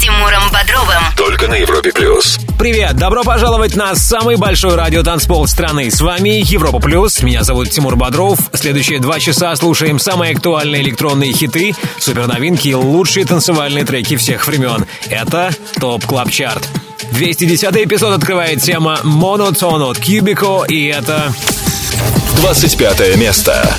Тимуром Бодровым. Только на Европе Плюс. Привет! Добро пожаловать на самый большой радиотанцпол страны. С вами Европа Плюс. Меня зовут Тимур Бодров. Следующие два часа слушаем самые актуальные электронные хиты, суперновинки и лучшие танцевальные треки всех времен. Это Top Club Chart. 210 эпизод открывает тема Monotone от Cubico, и это 25 место.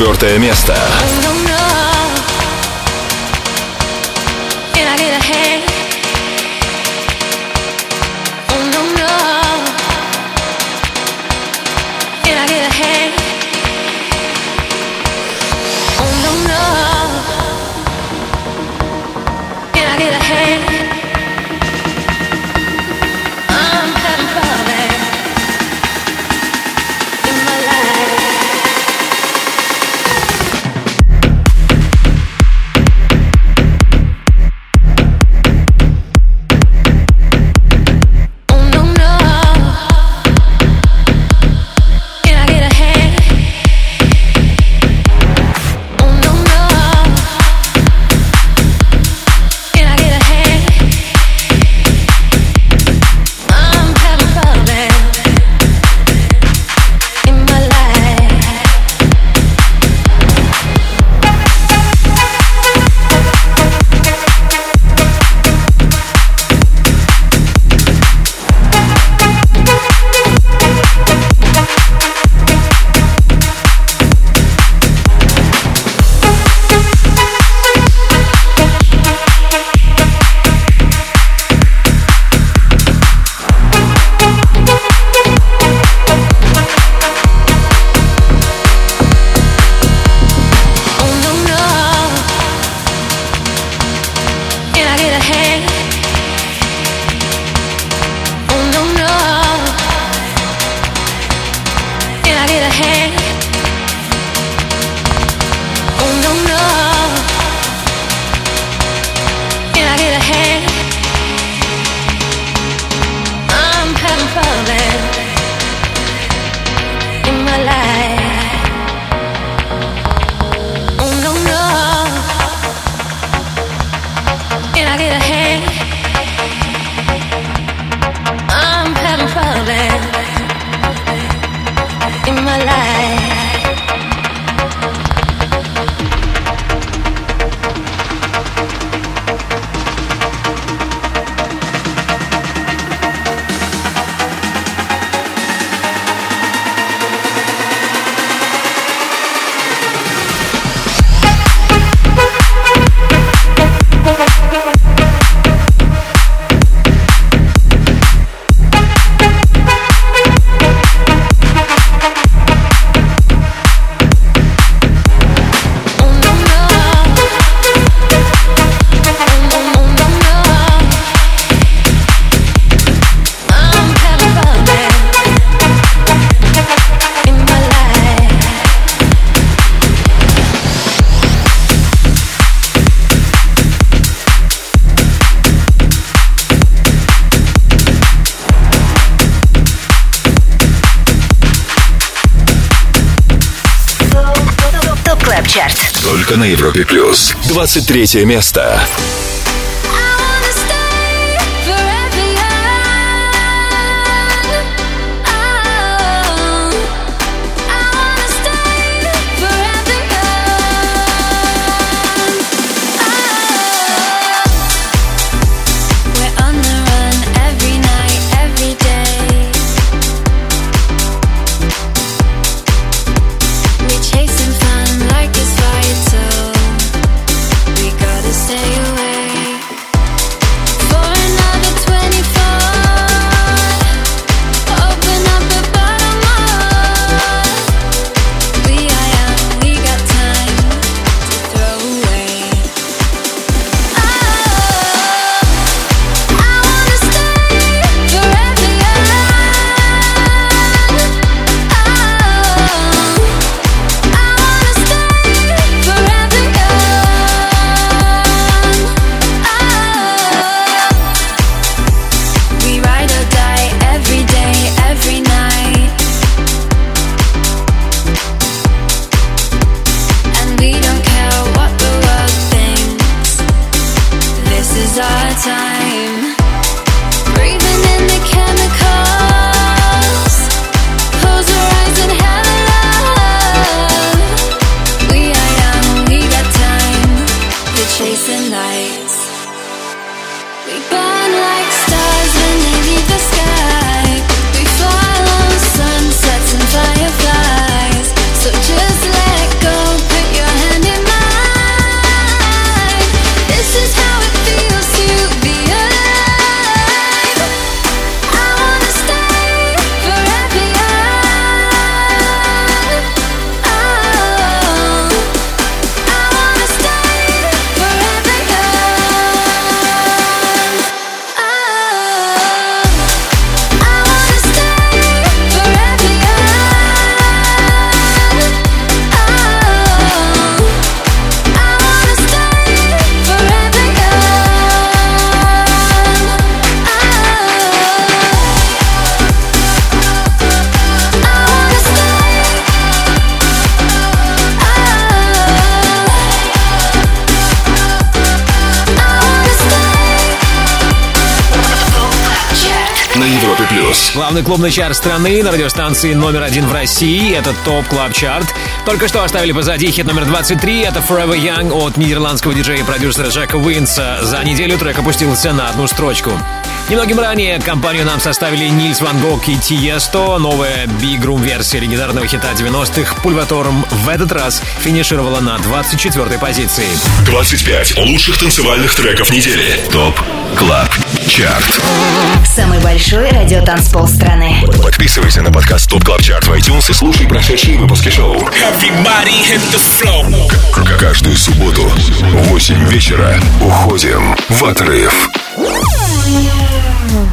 четвертое 23 место. Главный клубный чарт страны на радиостанции номер один в России. Это Top Club Chart. Только что оставили позади хит номер 23. Это Forever Young от нидерландского диджея и продюсера Джека Уинса. За неделю трек опустился на одну строчку. Немногим ранее компанию нам составили Нильс Ван Гог и Тиесто. Новая Big Room версия легендарного хита 90-х Pulverturm в этот раз финишировала на 24-й позиции. 25 лучших танцевальных треков недели. ТОП Club Chart Самый большой радиотанцпол страны. Подписывайся на подкаст Top Club Chart в iTunes и слушай прошедшие выпуски шоу. Everybody hit the floor. К- Каждую субботу в 8 вечера уходим в отрыв.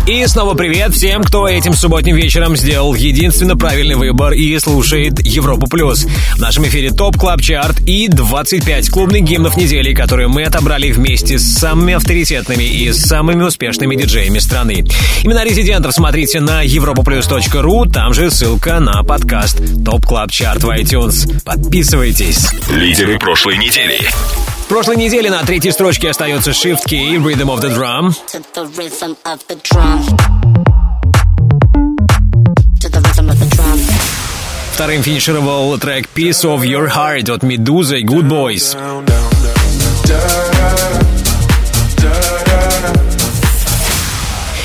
И снова привет всем, кто этим субботним вечером сделал единственно правильный выбор и слушает Европу Плюс. В нашем эфире Top Club Chart и 25 клубных гимнов недели, которые мы отобрали вместе с самыми авторитетными и самыми успешными диджеями страны. Имена резидентов смотрите на europaplus.ru, там же ссылка на подкаст Top Club Chart в iTunes. Подписывайтесь. Лидеры прошлой недели. В прошлой неделе на третьей строчке остается Shift K3Y, Rhythm of the Drum. Вторым финишировал трек Piece of Your Heart от Медузы и Goodboys.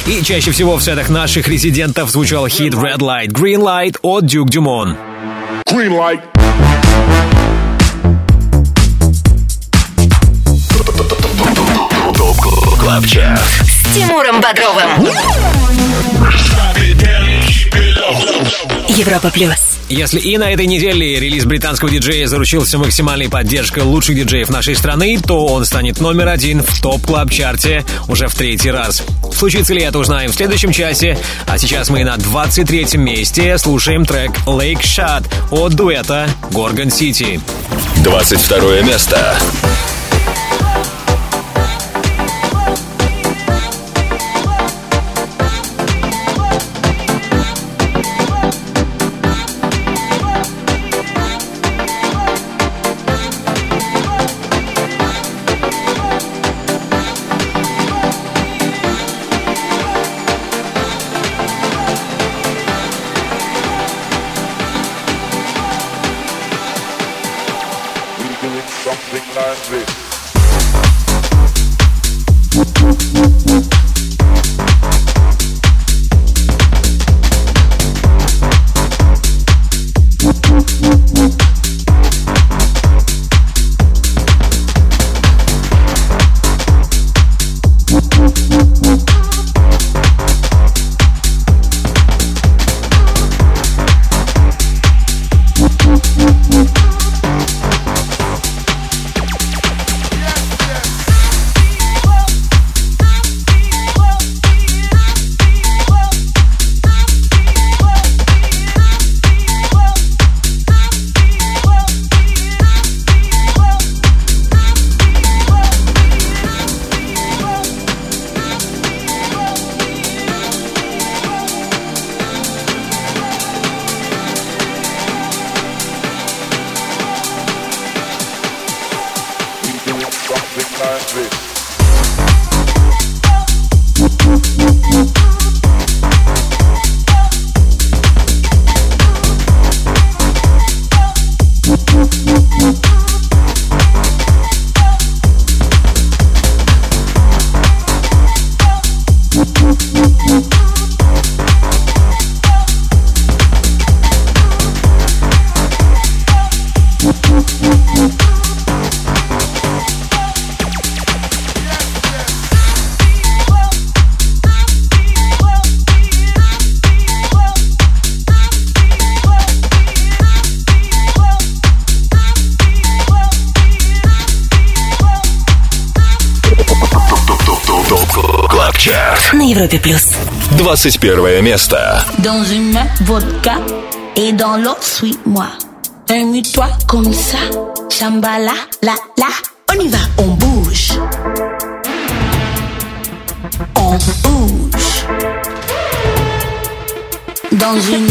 И чаще всего в сетах наших резидентов звучал хит Red Light, Green Light от Duke Dumont. Green light. Club Chart С Тимуром Бодровым. Европа Плюс. Если и на этой неделе релиз британского диджея заручился максимальной поддержкой лучших диджеев нашей страны, то он станет номер один в Top Club Chart е уже в третий раз. Случится ли это, узнаем в следующем часе. А сейчас мы на 23-м месте слушаем трек Lake Shot от дуэта Gorgon City. 22 место. We like this. 21 место. Dans une main, vodka et dans l'autre, suis-moi. Remue-toi comme ça, chambala, la, la. On y va, on bouge. On bouge. Dans une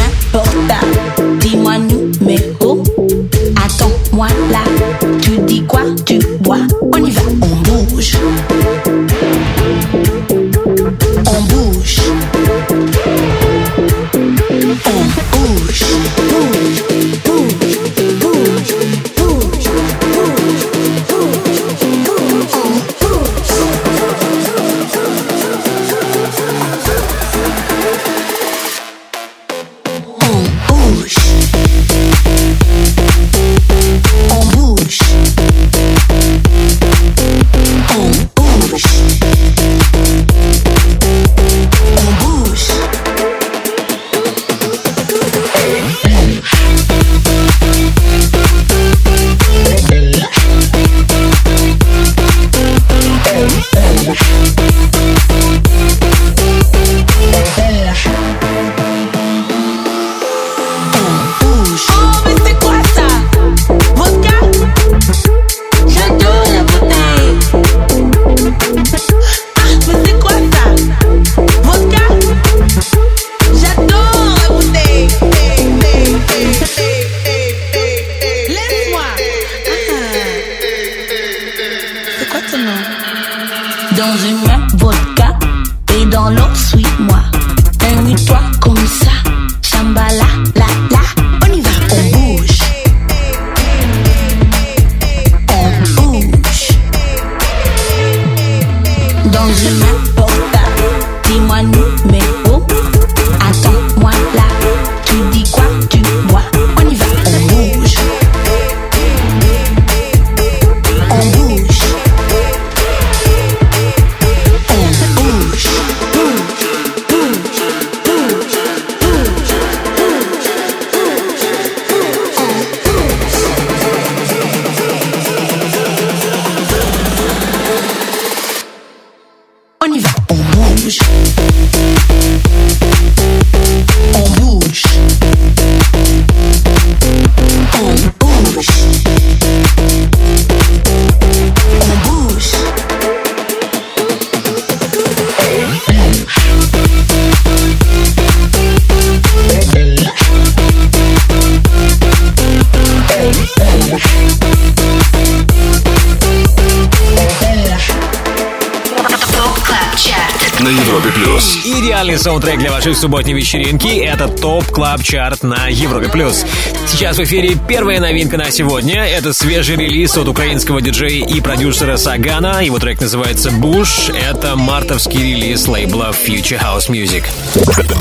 Саундтрек для вашей субботней вечеринки — это Top Club Chart на Европе Плюс. Сейчас в эфире первая новинка на сегодня. Это свежий релиз от украинского диджея и продюсера Сагана. Его трек называется «Bush». Это мартовский релиз лейбла Future House Music.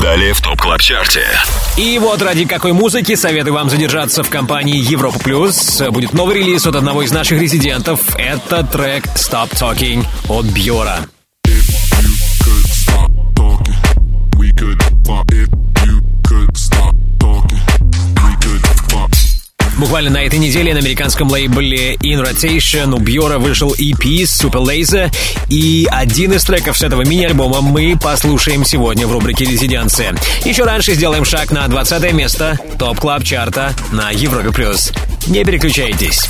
Далее в Top Club Chart е. И вот ради какой музыки советую вам задержаться в компании Европа Плюс. Будет новый релиз от одного из наших резидентов. Это трек «Stop Talking» от Бьора. Буквально на этой неделе на американском лейбле In Rotation у Бьора вышел EP Super Laser, и один из треков с этого мини-альбома мы послушаем сегодня в рубрике «Резиденция». Еще раньше сделаем шаг на 20 место Top Club Chart а на Европе Плюс. Не переключайтесь.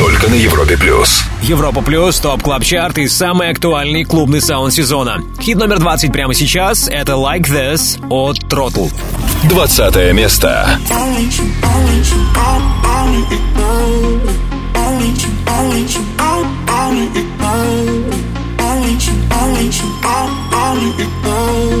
Европе плюс. Европа Плюс, Top Club Chart и самый актуальный клубный саунд сезона. Хит номер 20 прямо сейчас — это Like This от Throttle. Двадцатое место. I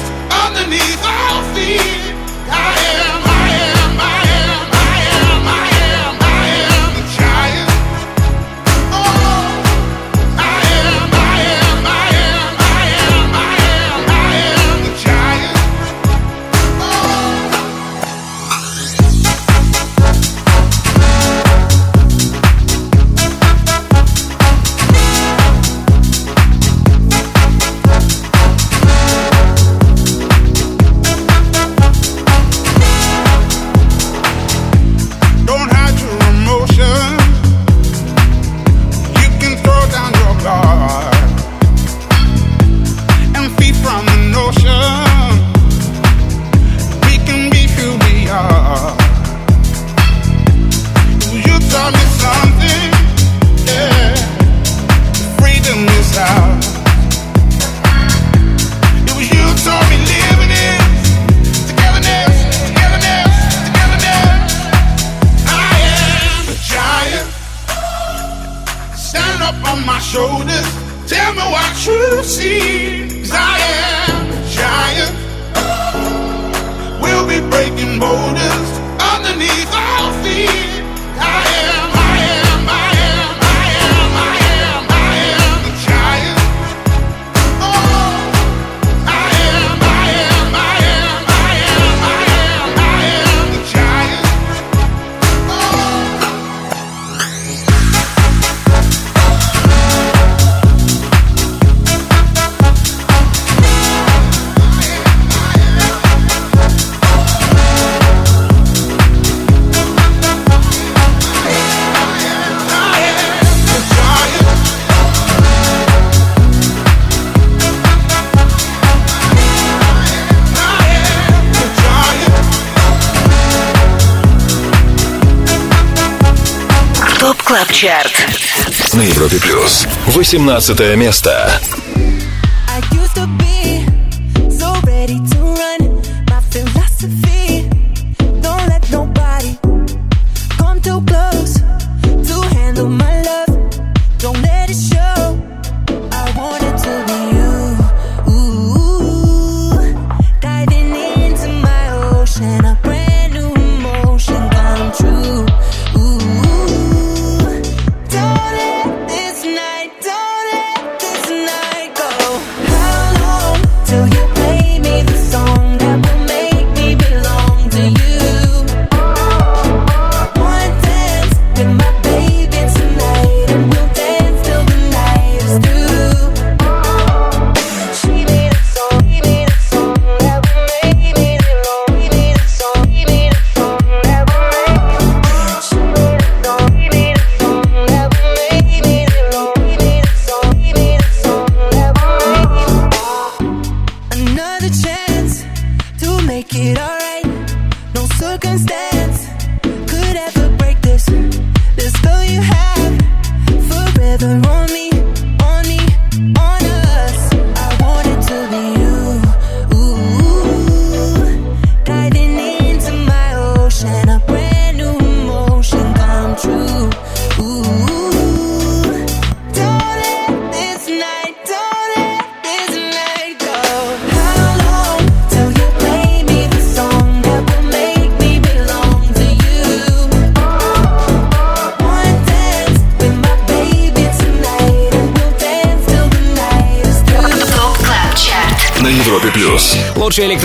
17 место.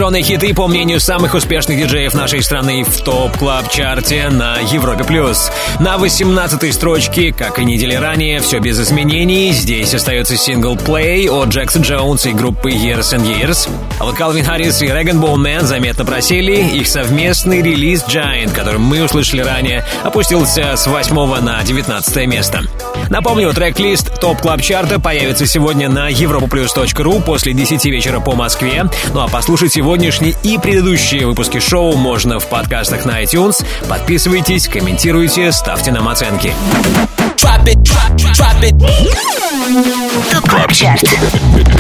Электронные хиты, по мнению самых успешных диджеев нашей страны в топ клаб чарте на Европе+. плюс. На 18-й строчке, как и недели ранее, все без изменений. Здесь остается сингл Play от Джексон Джонс и группы Years and Years. А вот Калвин Харрис и Реган Боумен заметно просели. Их совместный релиз Giant, который мы услышали ранее, опустился с 8 на 19 место. Напомню, трек-лист топ клаб чарта появится сегодня на europoplus.ru после 10 вечера по Москве. Ну а послушать сегодняшний и предыдущие выпуски шоу можно в подкастах на iTunes. Подписывайтесь, комментируйте, ставьте нам оценки. ТОП КЛАБ ЧАРТ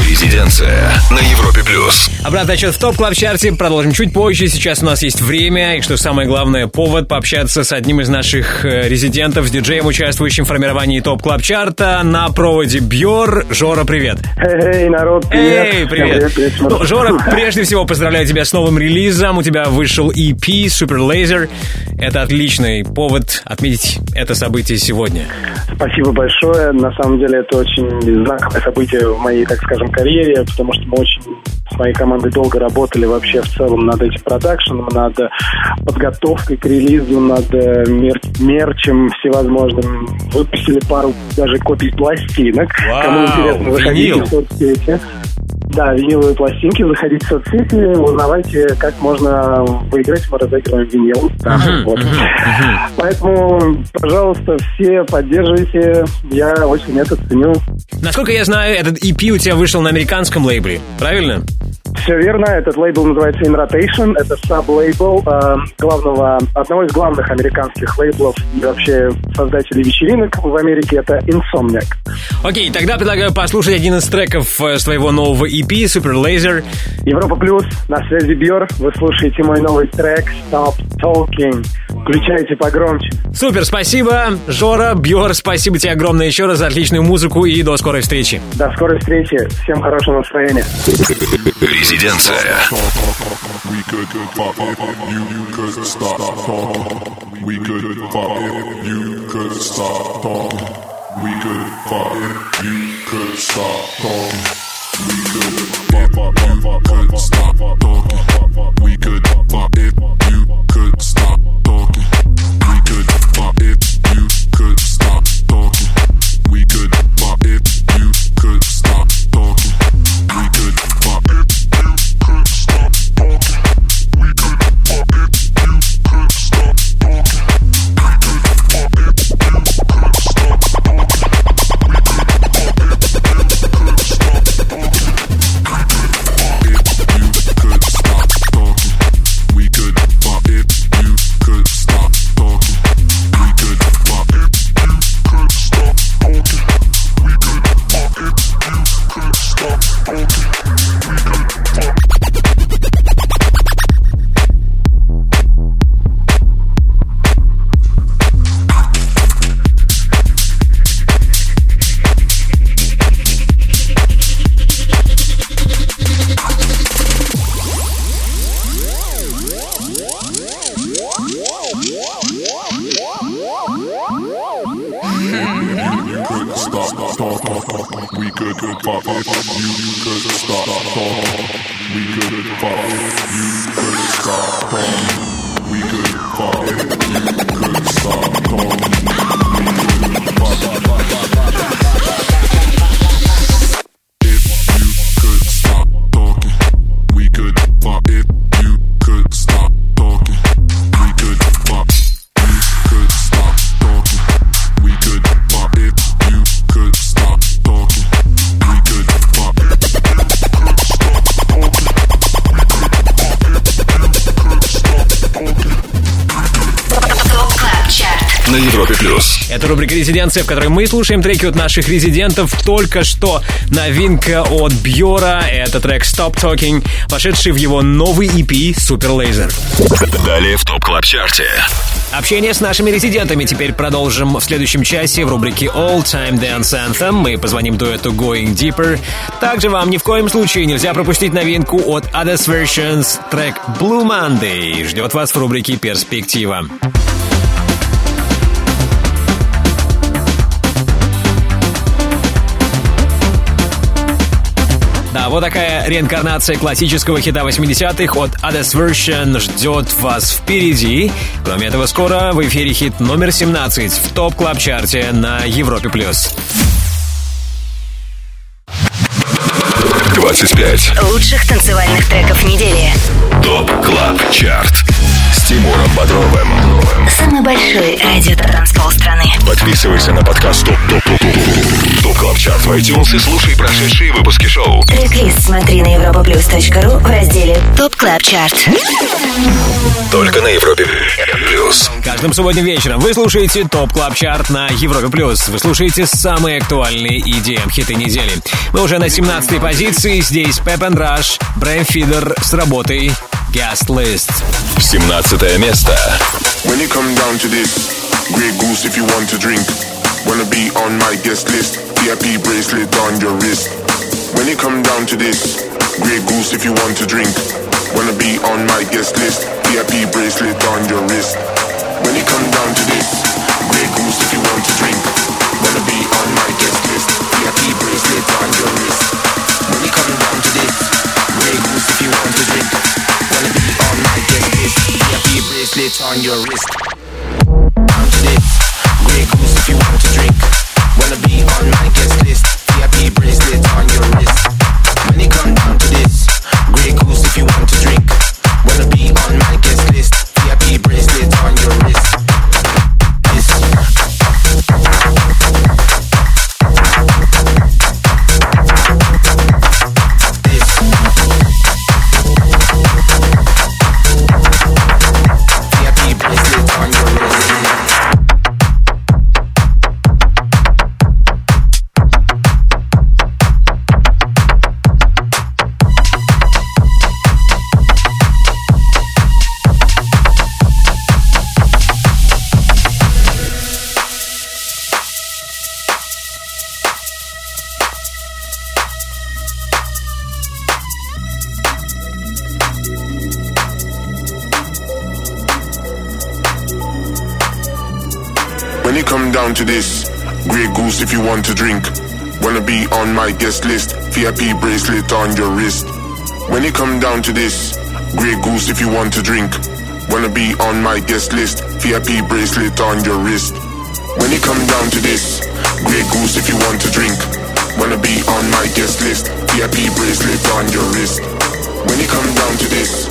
Резиденция на Европе плюс. Обратный отчет в топ клаб чарте продолжим чуть позже. Сейчас у нас есть время и, что самое главное, повод пообщаться с одним из наших э, резидентов, с диджеем, участвующим в формировании топ клаб чарта на проводе Бьор. Жора, привет. Эй, народ, привет. Эй, привет. Всем привет, Ну, Жора, прежде всего поздравляю тебя с новым релизом. У тебя вышел EP Super Laser. Это отличный повод отметить это событие сегодня. Спасибо большое. На самом деле это очень знаковое событие в моей, так скажем, карьере, потому что мы очень с моей командой долго работали вообще в целом над этим продакшеном, над подготовкой к релизу, над э, мер- мерчем всевозможным. Выпустили пару даже копий пластинок. Вау, Кому интересно, заходите винил. в соцсети. Да, виниловые пластинки, заходите в соцсети, узнавайте, как можно выиграть, мы разыгрываем винил. Да, вот. Поэтому, пожалуйста, все поддерживайте, я очень это ценю. Насколько я знаю, этот EP у тебя вышел на американском лейбле, правильно? Все верно, этот лейбл называется In Rotation, это саб-лейбл э, главного, одного из главных американских лейблов и вообще создателей вечеринок в Америке, это Insomniac. Окей, тогда предлагаю послушать один из треков э, с твоего нового EP Super Laser. Европа Плюс, на связи Бьор, вы слушаете мой новый трек Stop Talking. Включайте погромче. Супер, спасибо, Жора, Бьор, спасибо тебе огромное еще раз за отличную музыку и до скорой встречи. До скорой встречи, всем хорошего настроения. Резиденция. We could fuck if you could stop talking. We could fuck if you could stop talking. We could fuck if you could stop talking. We could fuck if you could stop talking. We could fuck if you could stop could fuck if you could stop talking. We could fuck if you could stop talking. We could fuck Это рубрика «Резиденция», в которой мы слушаем треки от наших резидентов. Только что новинка от Бьора. Это трек «Stop Talking», вошедший в его новый EP «Super Laser». Далее в Top Club Chart е. Общение с нашими резидентами теперь продолжим в следующем часе в рубрике All Time Dance Anthem. Мы позвоним дуэту Going Deeper. Также вам ни в коем случае нельзя пропустить новинку от Others Versions. Трек Blue Monday ждет вас в рубрике Перспектива. Да, вот такая реинкарнация классического хита 80-х от Others Version ждет вас впереди. Кроме этого, скоро в эфире хит номер 17 в топ клаб чарте на Европе+. плюс. 25. Лучших танцевальных треков недели. ТОП КЛАБ ЧАРТ С Тимуром Бодровым Самый большой радио-транспол страны. Подписывайся на подкаст ТОП ТОП ТОП ТОП ТОП КЛАБ ЧАРТ в iTunes и слушай прошедшие выпуски шоу Трек-лист смотри на europaplus.ru в разделе Top Club Chart. Только на Европе Плюс Каждым субботним вечером вы слушаете Top Club Chart на Европе Плюс. Вы слушаете самые актуальные EDM хиты недели. Мы уже на 17-й позиции. Здесь and Rush, Brain Feeder с работой Guest List. 17 место When it come down to this, Grey Goose if you want to drink. Wanna be on my guest list, VIP bracelet on your wrist. When it come down to this, Grey Goose if you want to drink. Wanna be on my guest list, VIP bracelet on your wrist. When it come down to this, Grey Goose if you want to drink. Wanna be on my guest list, VIP bracelet on your wrist. When it come down to this, Grey Goose if you want to drink. Wanna be on my guest list, VIP bracelet on your wrist. Down to this, Grey Goose if you want to drink. Wanna be on my guest list, VIP bracelet on your wrist. To this, Grey Goose if you want to drink. Wanna be on my guest list, VIP bracelet on your wrist. When it come down to this, Grey Goose if you want to drink. Wanna be on my guest list, VIP bracelet on your wrist. When it come down to this, Grey Goose if you want to drink. Wanna be on my guest list, VIP bracelet on your wrist. When it come down to this,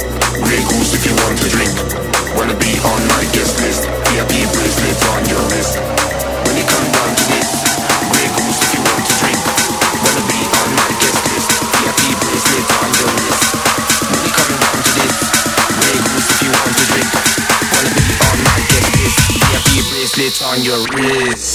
Peace.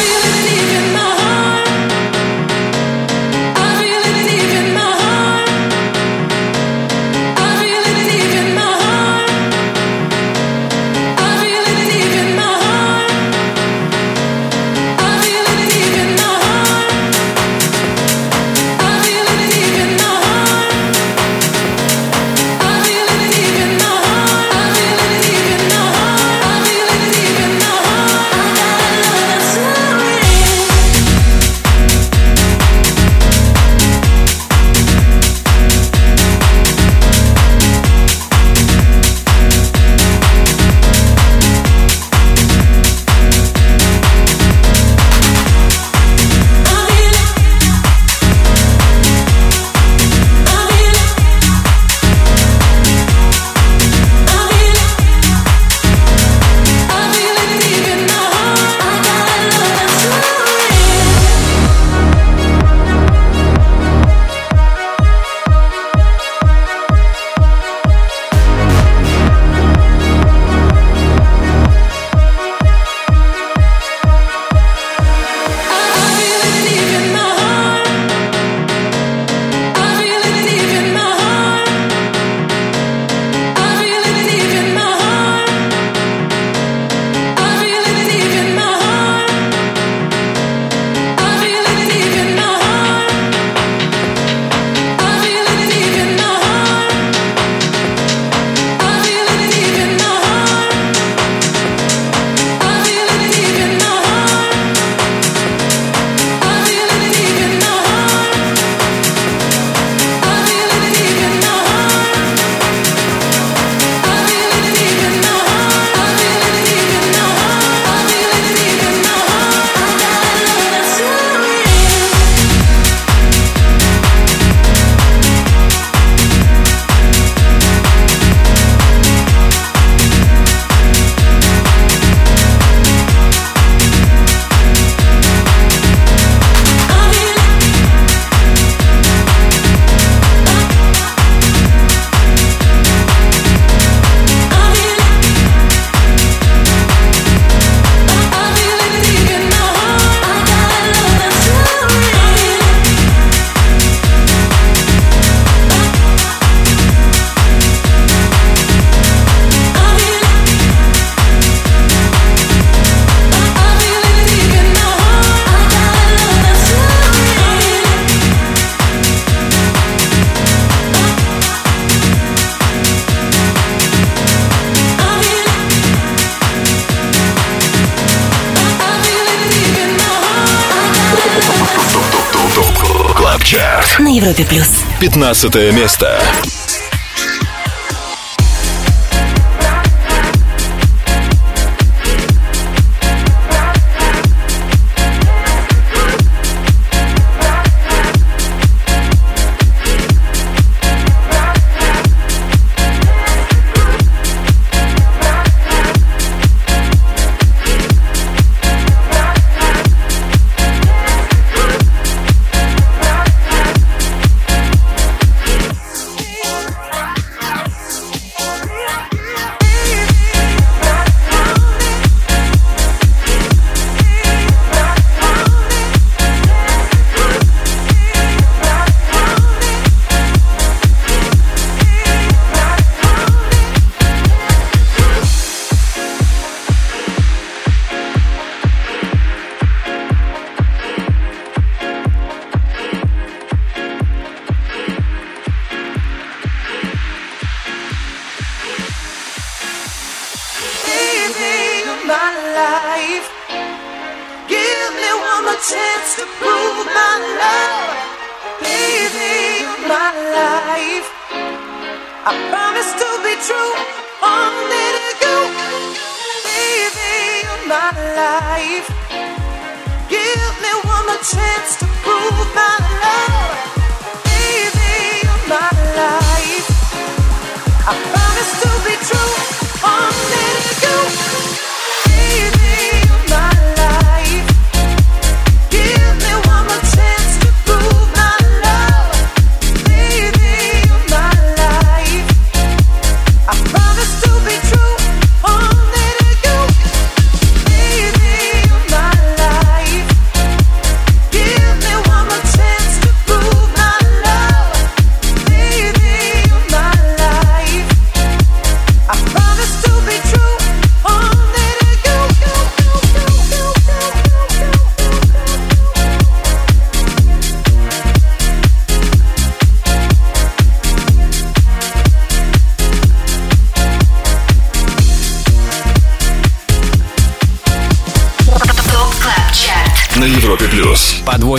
15 место.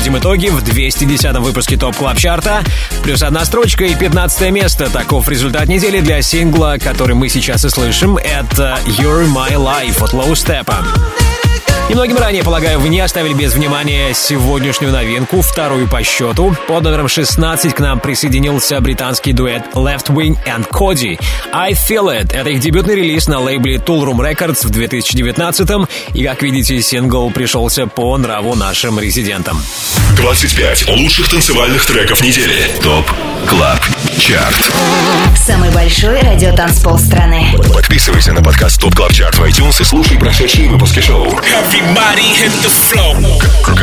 Подводим итоги в 210-м выпуске Top Club Chart а. Плюс одна строчка и 15 место. Таков результат недели для сингла, который мы сейчас и слышим. Это You're My Life от Low Немногим ранее, полагаю, вы не оставили без внимания сегодняшнюю новинку, вторую по счету. Под номером 16 к нам присоединился британский дуэт Leftwing and Kody. I Feel It — это их дебютный релиз на лейбле Toolroom Records в 2019 и, как видите, сингл пришелся по нраву нашим резидентам. 25 лучших танцевальных треков недели. Top Club Chart. Самый большой радиотанцпол страны. Подписывайся на подкаст Top Club Chart в iTunes и слушай прошедшие выпуски шоу.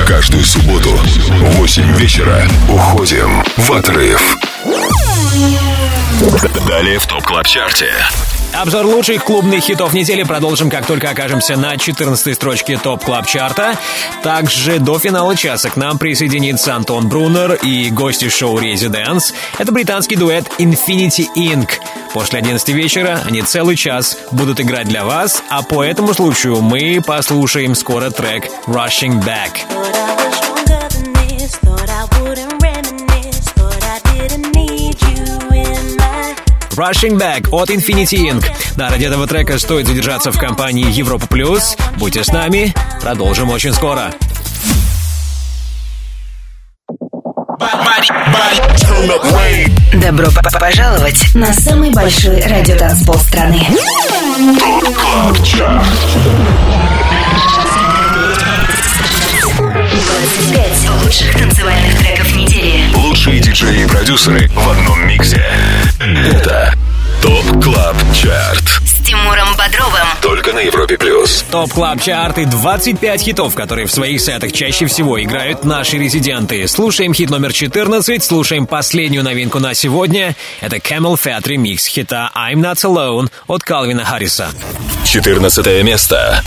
Каждую субботу в 8 вечера уходим в отрыв. Далее в Top Club Chart е. Обзор лучших клубных хитов недели продолжим, как только окажемся на 14 строчке Top Club Chart а. Также до финала часа к нам присоединится Антон Брунер и гости шоу Residents. Это британский дуэт Infinity Ink. После 11 вечера они целый час будут играть для вас, а по этому случаю мы послушаем скоро трек Rushing Back. Rushing Back от Infinity Ink. Да, ради этого трека стоит задержаться в компании Европа Плюс. Будьте с нами, продолжим очень скоро. Добро пожаловать на самый большой радиотанцпол страны. Club Chart. 25 лучших танцевальных треков недели. Лучшие диджеи и продюсеры в одном миксе. Это Top Club Chart. С Тимуром Бодровым. Только на Европе Плюс. Top Club Chart и 25 хитов, которые в своих сетах чаще всего играют наши резиденты. Слушаем хит номер 14, слушаем последнюю новинку на сегодня. Это CamelPhat ремикс хита I'm Not Alone от Калвина Харриса. 14 место.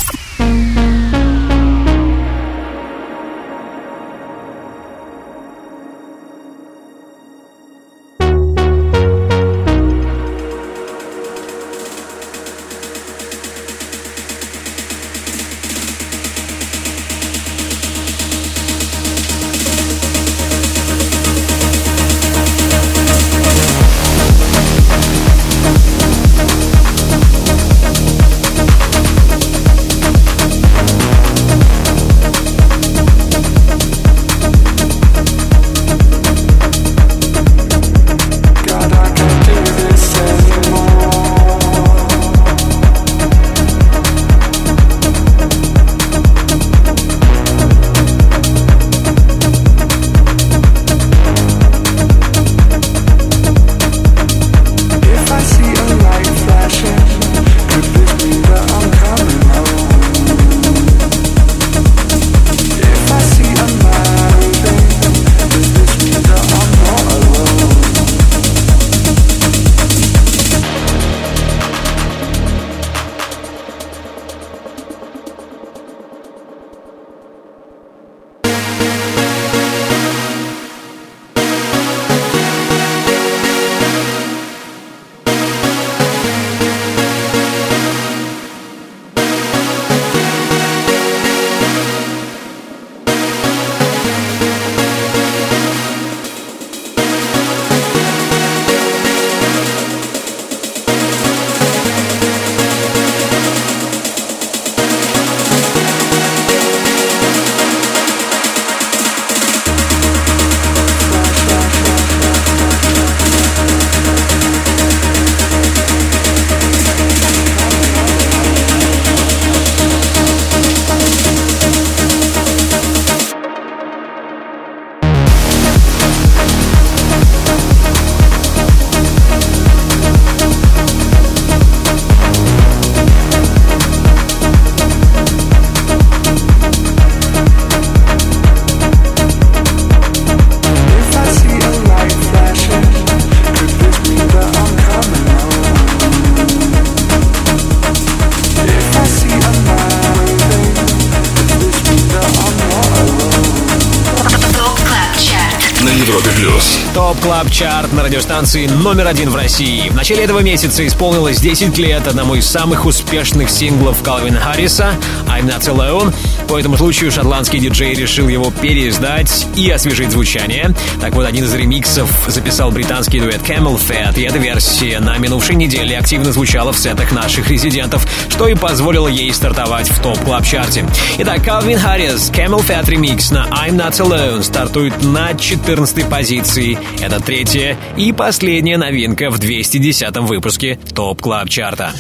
Радиостанции номер один в России. В начале этого месяца исполнилось 10 лет одному из самых успешных синглов Калвина Харриса «I'm Not Alone». По этому случаю шотландский диджей решил его переиздать и освежить звучание. Так вот, один из ремиксов записал британский дуэт Camel Fat, и эта версия на минувшей неделе активно звучала в сетах наших резидентов, что и позволило ей стартовать в топ клаб чарте Итак, Калвин Харрис, Camel Fat ремикс на I'm Not Alone стартует на 14 позиции. Это третья и последняя новинка в 210 выпуске топ клаб чарта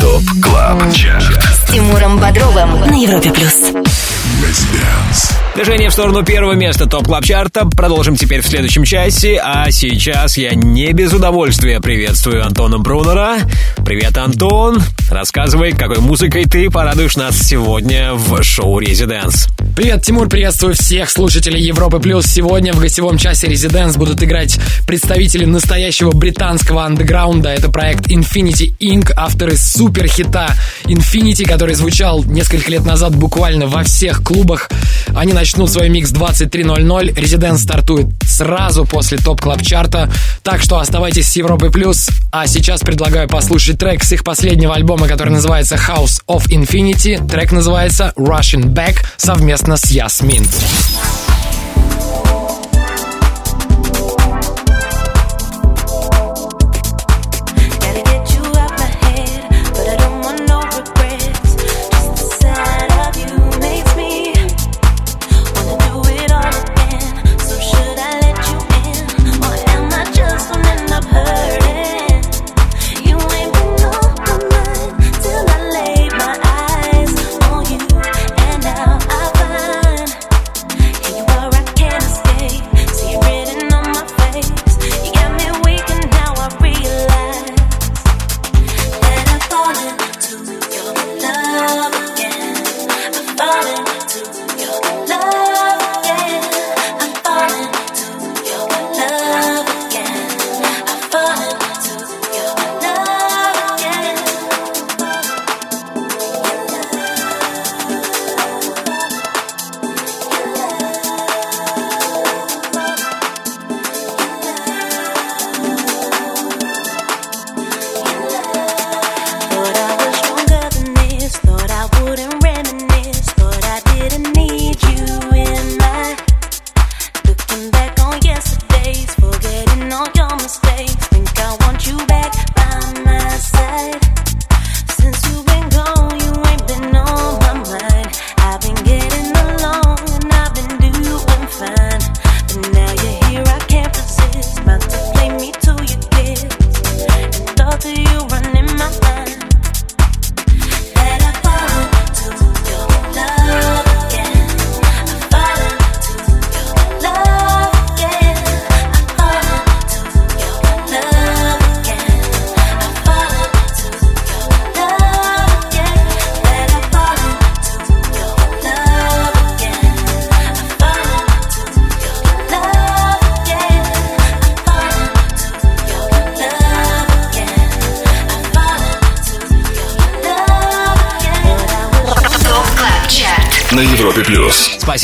Top Club Chart. С Тимуром Бодровым на Европе плюс. Движение в сторону первого места Top Club Chart а продолжим теперь в следующем часе, а сейчас я не без удовольствия приветствую Антона Брунера. Привет, Антон! Рассказывай, какой музыкой ты порадуешь нас сегодня в шоу «Residents». Привет, Тимур, приветствую всех слушателей Европы Плюс. Сегодня в гостевом часе Residents будут играть представители настоящего британского андеграунда. Это проект Infinity Ink, авторы суперхита Infinity, который звучал несколько лет назад буквально во всех клубах. Они начнут свой микс 23.00. Резиденс стартует сразу после топ клаб чарта Так что оставайтесь с Европой Плюс. А сейчас предлагаю послушать трек с их последнего альбома, который называется House of Infinity. Трек называется Russian Back совместно с Ясмин.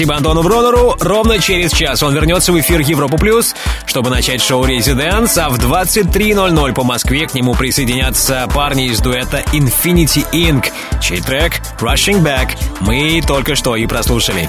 Спасибо Антону Брунеру. Ровно через час он вернется в эфир Европа Плюс, чтобы начать шоу «Residents», а в 23.00 по Москве к нему присоединятся парни из дуэта Infinity Ink, чей трек «Rushing Back» мы только что и прослушали.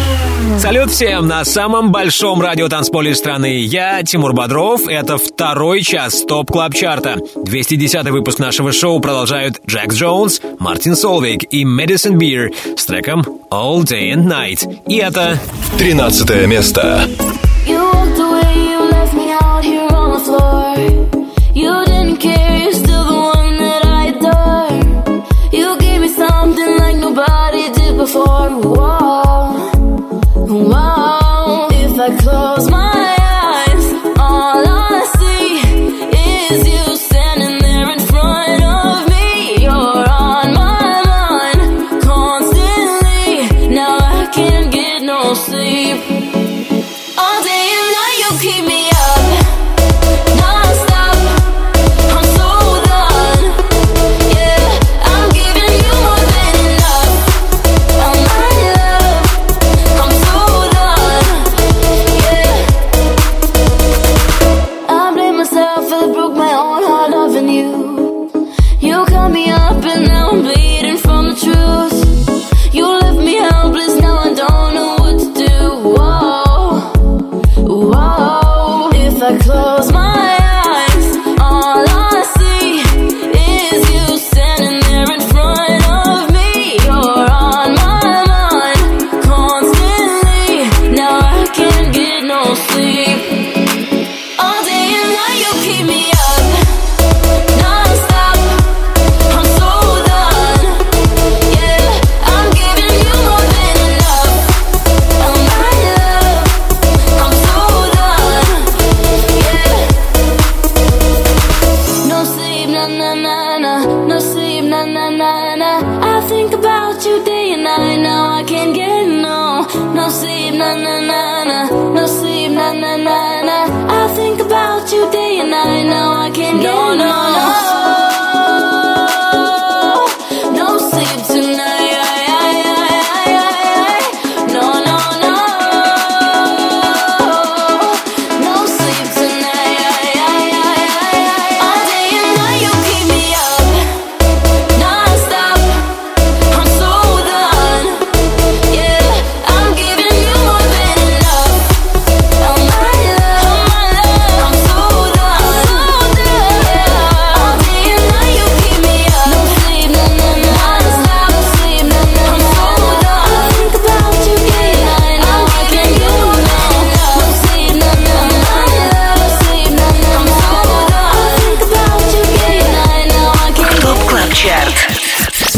Салют всем на самом большом радиотанцполе страны. Я Тимур Бодров. Это второй час Top Club Chart а. 210 выпуск нашего шоу продолжают Джекс Джонс, Мартин Солвейг и Мэдисон Бир с треком All Day and Night. И это 13 место. You walked away, you left me out here on the floor. You didn't care, you're still the one that I adore. You gave me something like nobody did before. Whoa,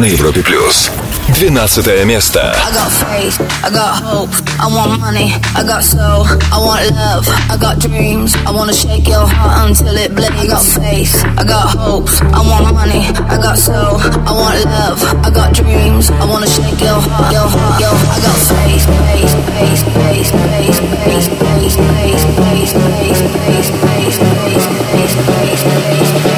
на Европе плюс. 12 место. I got faith, I got hope, I want money, I got soul, I want love, I got dreams, I wanna shake your heart until it bleeds. I got faith, I got hope, I want money, I got soul, I want love, I got dreams, I wanna shake your heart, your heart, your heart. I got faith, faith, faith, faith, faith, faith, faith, faith, faith, faith, faith, faith, faith, faith, faith, faith, faith, faith, faith,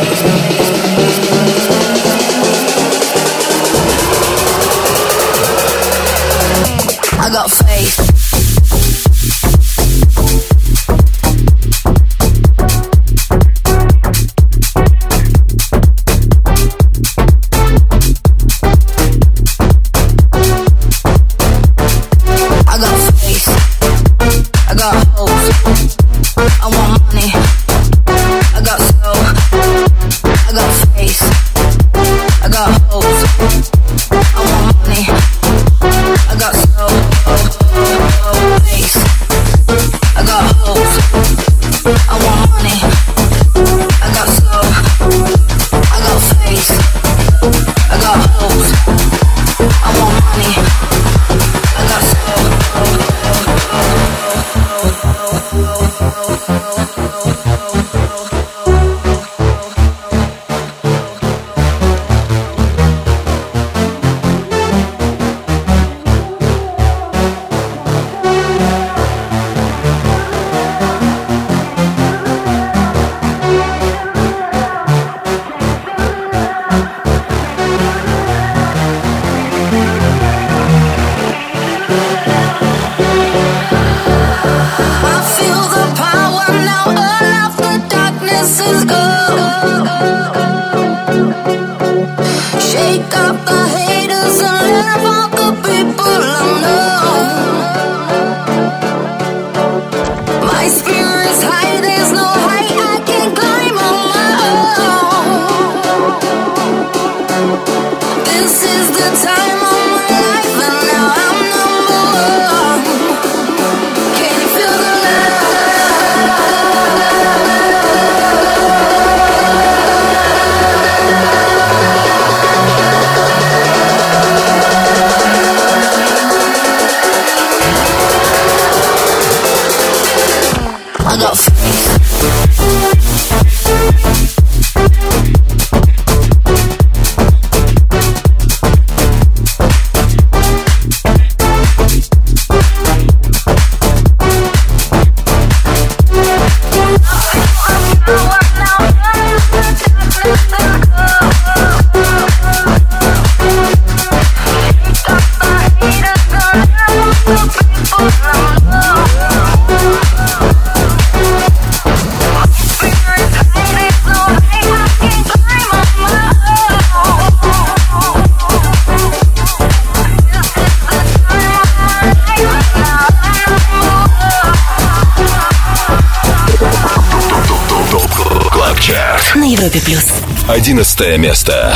Европе плюс. Одиннадцатое место.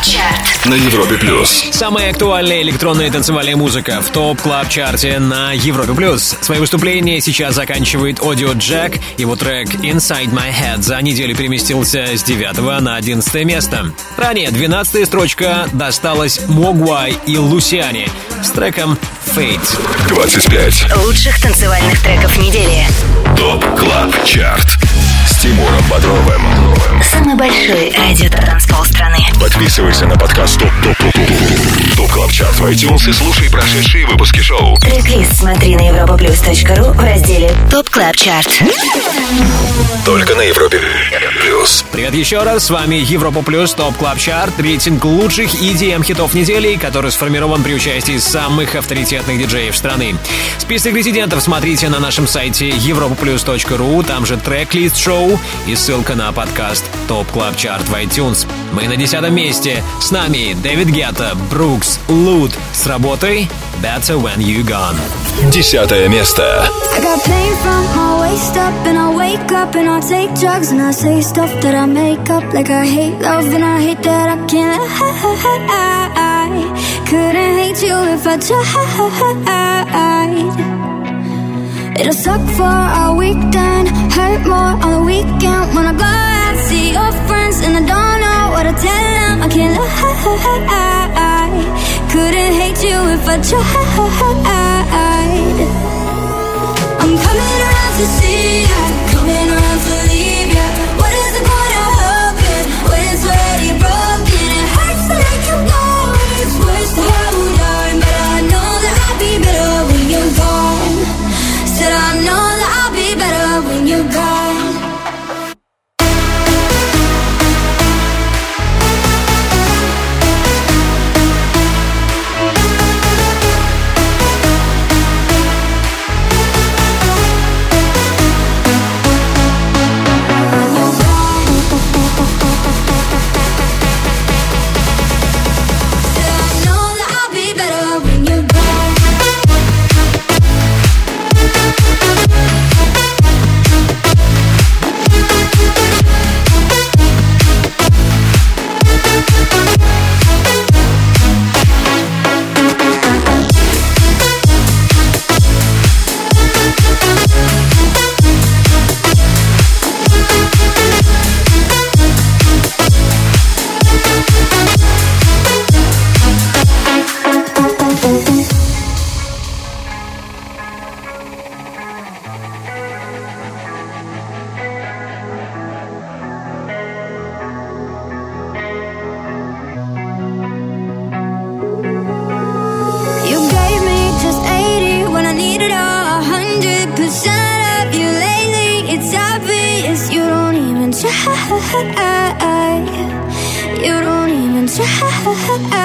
Club Chart. На Европе плюс. Самая актуальная электронная танцевальная музыка в Top Club Chart е на Европе плюс. Свои выступления сейчас заканчивает Audio Jack. Его трек Inside My Head за неделю переместился с 9 на 11 место. Ранее 12 строчка досталась Moguai и Лусиане с треком Fate. 25. Лучших танцевальных треков недели. TOP CLUB CHART. Тимуром Бодровым. Самый большой радиотанцпол страны. Подписывайся на подкаст TOP TOP TOP TOP TOP CLUB CHART в iTunes и слушай прошедшие выпуски шоу. Трек-лист смотри на europaplus.ru в разделе Top Club Chart. Только на Европе плюс. Привет еще раз, с вами Европа Плюс Top Club Chart, рейтинг лучших EDM хитов недели, который сформирован при участии самых авторитетных диджеев страны. Список резидентов смотрите на нашем сайте europaplus.ru, там же трек-лист шоу и ссылка на подкаст Top Club Chart в iTunes. Мы на десятом месте. С нами Дэвид Гетта, Брукс, Loote. С работой Better When You're Gone. Десятое место. I got pain from my waist up and I wake up and I take drugs and I say stuff that I make up like I hate love and I hate that I can't lie. Couldn't hate you if I tried. It'll suck for a weekend, hurt more on the weekend when I go out see your friends and I don't know what to tell them. I can't lie. Couldn't hate you if I tried. I'm coming around to see ya, head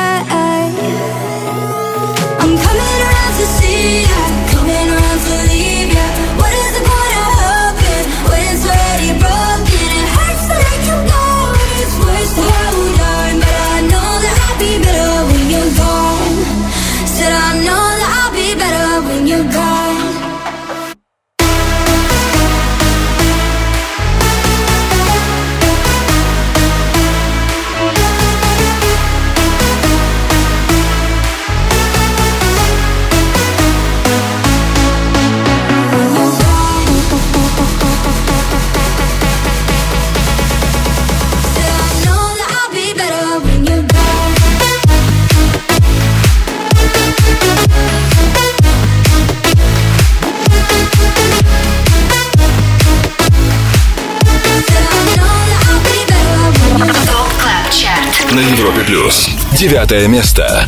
Девятое место.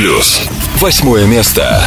Плюс. Восьмое место.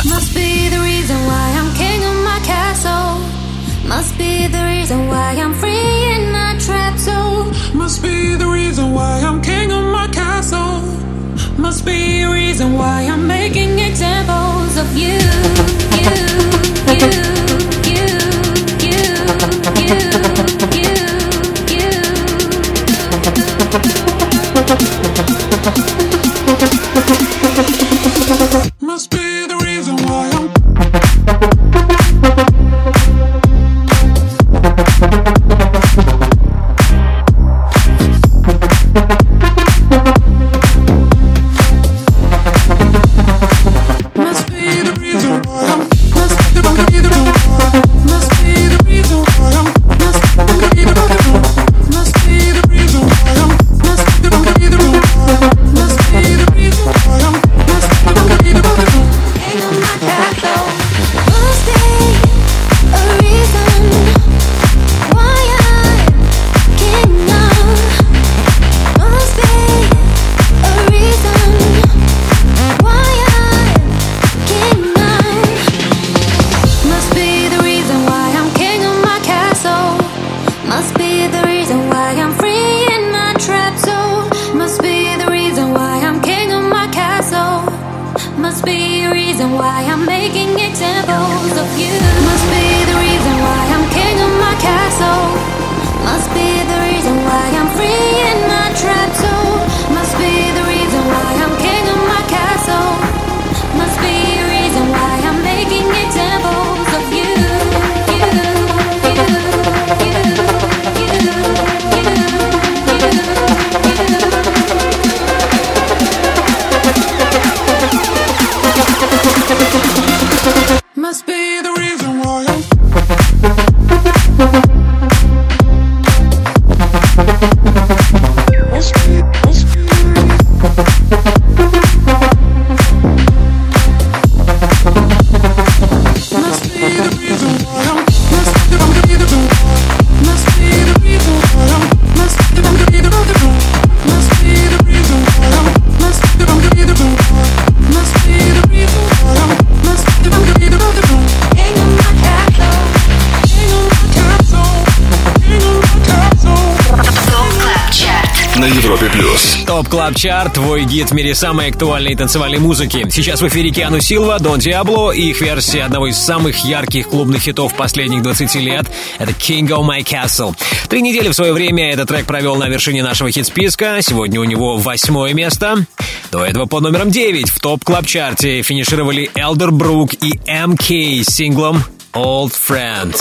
Chart, твой гид в мире самой актуальной танцевальной музыки. Сейчас в эфире Киану Силва, Дон Диабло и их версия одного из самых ярких клубных хитов последних 20 лет. Это King of My Castle. Три недели в свое время этот трек провел на вершине нашего хит-списка. Сегодня у него восьмое место. До этого под номером 9 в Top Club Chart е финишировали Elderbrook и MK с синглом Old Friend.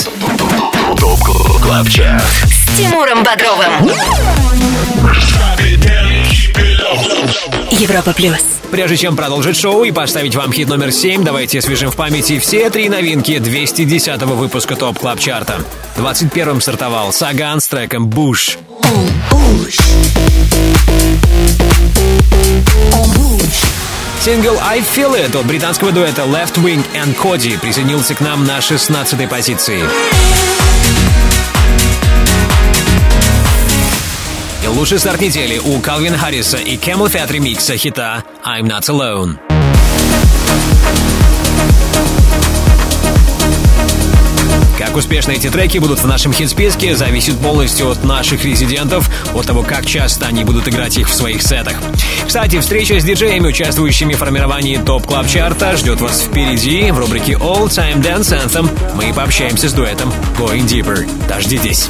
С Тимуром Бодровым. Европа плюс. Прежде чем продолжить шоу и поставить вам хит номер 7, давайте освежим в памяти все три новинки 210-го выпуска Top Club Chart а. 21-м стартовал Саган с треком «Bush». Сингл «I Feel It» от британского дуэта Left Wing and Cody присоединился к нам на 16-й позиции. Лучший старт недели у Калвина Харриса и Camel Fat ремикса хита «I'm Not Alone». Как успешно эти треки будут в нашем хит-списке, зависит полностью от наших резидентов, от того, как часто они будут играть их в своих сетах. Кстати, встреча с диджеями, участвующими в формировании топ клаб чарта ждет вас впереди в рубрике All Time Dance Anthem. Мы пообщаемся с дуэтом Going Deeper. Дождитесь.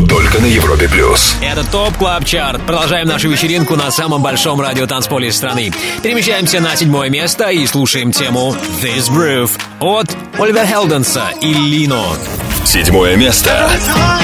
Только на Европе плюс. Это Top Club Chart. Продолжаем нашу вечеринку на самом большом радиотанцполе страны. Перемещаемся на седьмое место и слушаем тему This Groove от Оливера Хелденса и Лино. Седьмое место. Топ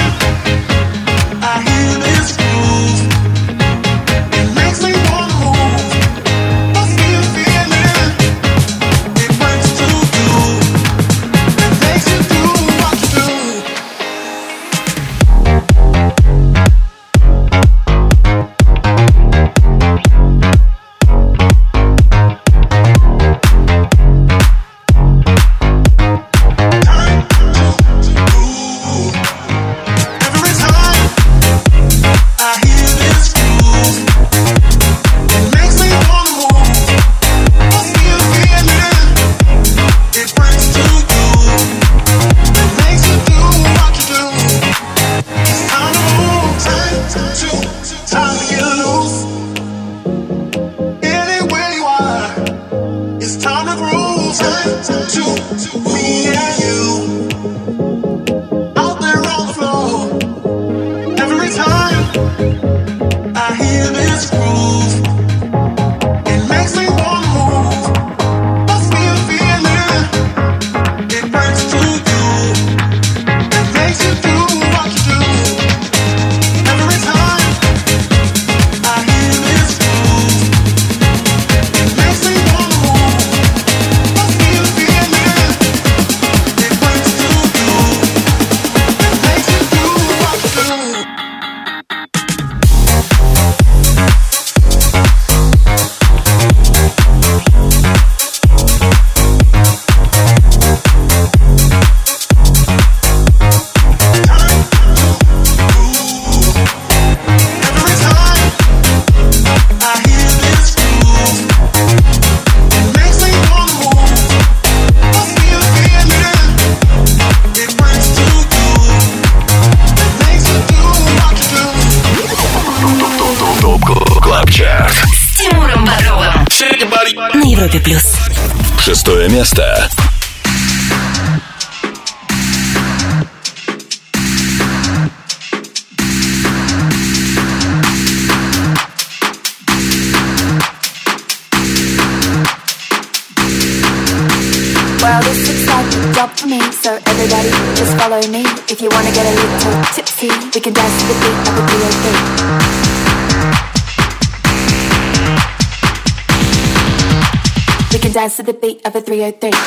the beat of a 303.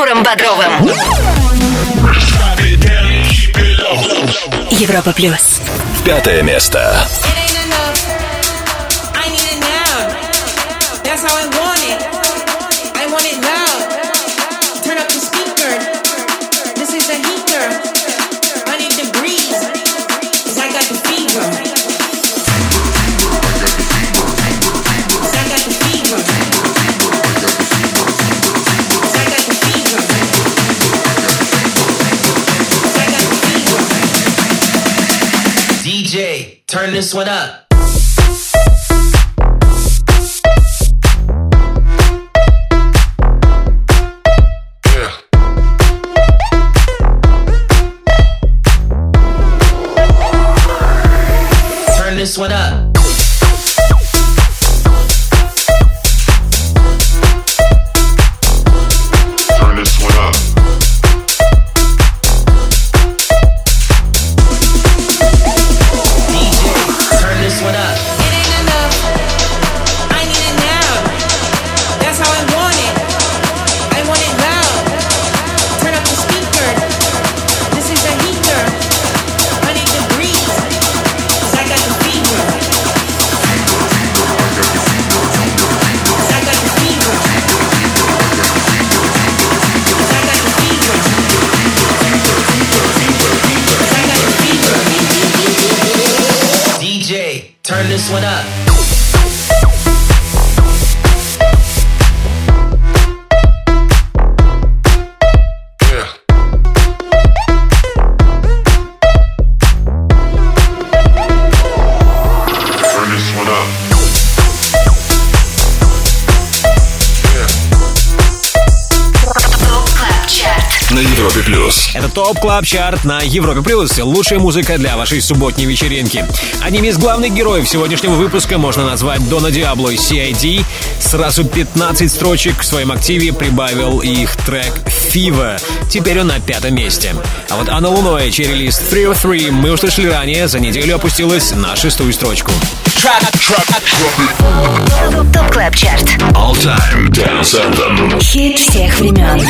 Тимуром Бодровым. Европа плюс. Пятое место. DJ, turn this one up. Turn this one up. Top Club Chart на Европе Плюс. Лучшая музыка для вашей субботней вечеринки. Одним из главных героев сегодняшнего выпуска можно назвать Дона Диабло и CID. Сразу 15 строчек в своем активе прибавил их трек Fever. Теперь он на пятом месте. А вот Анна Луной, чей релиз 303 мы услышали ранее, за неделю опустилась на шестую строчку. Top Club Chart. All Time Dance Anthem. Хит всех времен.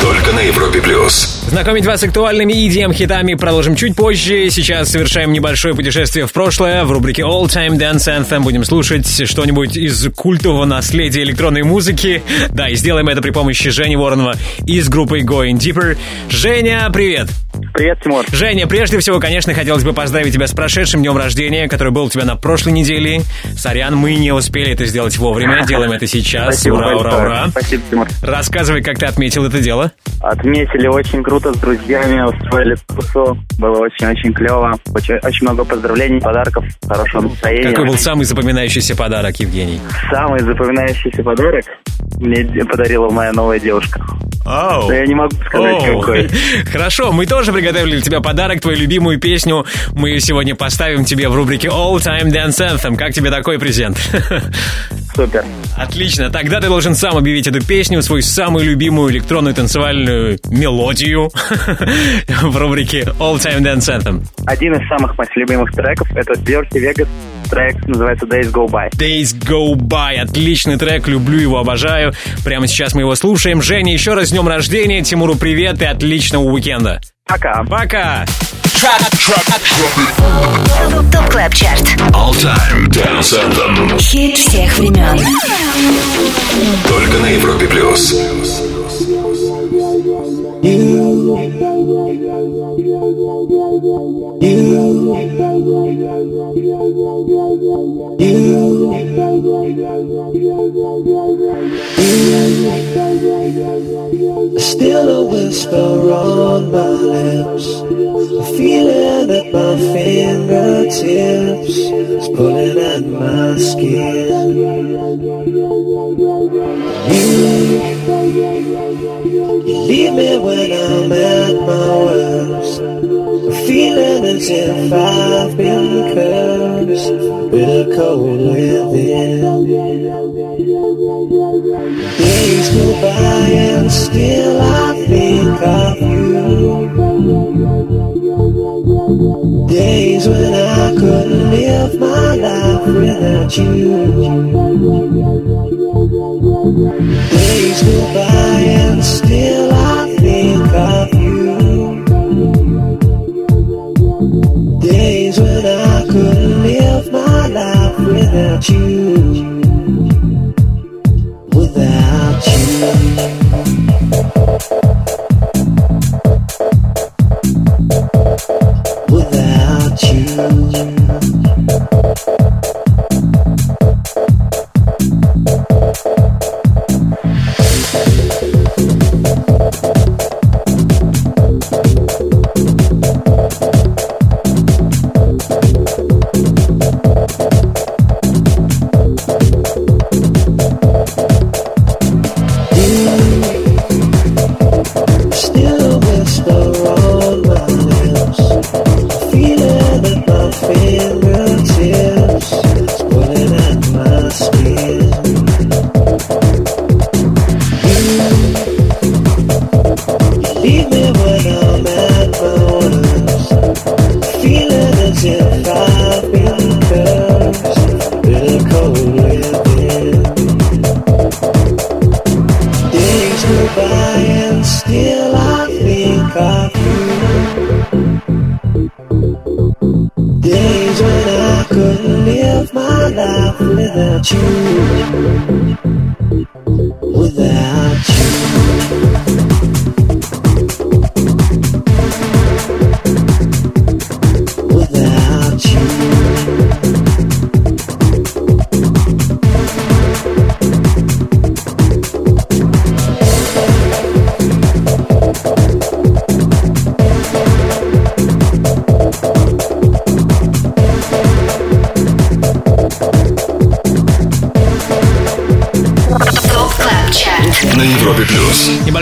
Только на Европе Плюс. Знакомить вас с актуальными EDM-хитами продолжим чуть позже. Сейчас совершаем небольшое путешествие в прошлое. В рубрике All Time Dance Anthem будем слушать что-нибудь из культового наследия электронной музыки. Да, и сделаем это при помощи Жени Воронова из группы Going Deeper. Женя, привет! Привет, Тимур. Женя, прежде всего, конечно, хотелось бы поздравить тебя с прошедшим днем рождения, который был у тебя на прошлой неделе. Сорян, мы не успели это сделать вовремя. Делаем это сейчас. Спасибо ура, ура, большое. ура. Спасибо, Тимур. Рассказывай, как ты отметил это дело. Отметили очень круто с друзьями, устроили тусу. Было очень-очень клево. Очень, очень много поздравлений, подарков, хорошего настроения. Какой был самый запоминающийся подарок, Евгений? Самый запоминающийся подарок мне подарила моя новая девушка. Оу. Но я не могу сказать, Оу. какой. Хорошо, мы тоже приготовили для тебя подарок, твою любимую песню. Мы сегодня поставим тебе в рубрике All Time Dance Anthem. Как тебе такой презент? Супер. Отлично. Тогда ты должен сам объявить эту песню, свою самую любимую электронную танцевальную мелодию в рубрике All Time Dance Anthem. Один из самых моих любимых треков это Dirty Vegas. Трек называется Days Go By. Days Go By. Отличный трек, люблю его, обожаю. Прямо сейчас мы его слушаем. Женя, еще раз с днем рождения. Тимуру привет и отличного уикенда. Пока. Пока. Top Club Chart. All Time Dance Anthem. Хит всех времен. Только на Европе Плюс. You Still a whisper on my lips. A feeling at my fingertips is pulling at my skin. You leave me when I'm at my worst. Feeling as if I've been cursed with a cold within. Days go by and still I think of you. Days when I couldn't live my life without you. Days go by and still I think of you. Days when I couldn't live my life without you. Without you. 感。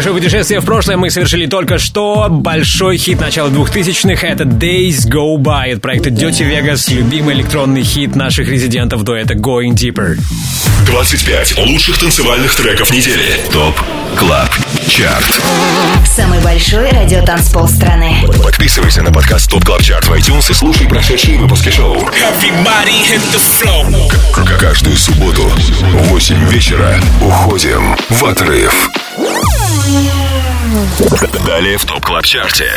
Плюс. Небольшое путешествие в прошлое мы совершили только что. Большой хит начала 2000-х — это Days Go By от проекта Dirty Vegas, любимый электронный хит наших резидентов дуэта Going Deeper. 25 лучших танцевальных треков недели. ТОП КЛАБ ЧАРТ. Самый большой радиотанцпол страны. Подписывайся на подкаст ТОП КЛАБ ЧАРТ в iTunes и слушай прошедшие выпуски шоу. Каждую субботу в 8 вечера уходим в отрыв. Далее в TOP CLUB CHART е.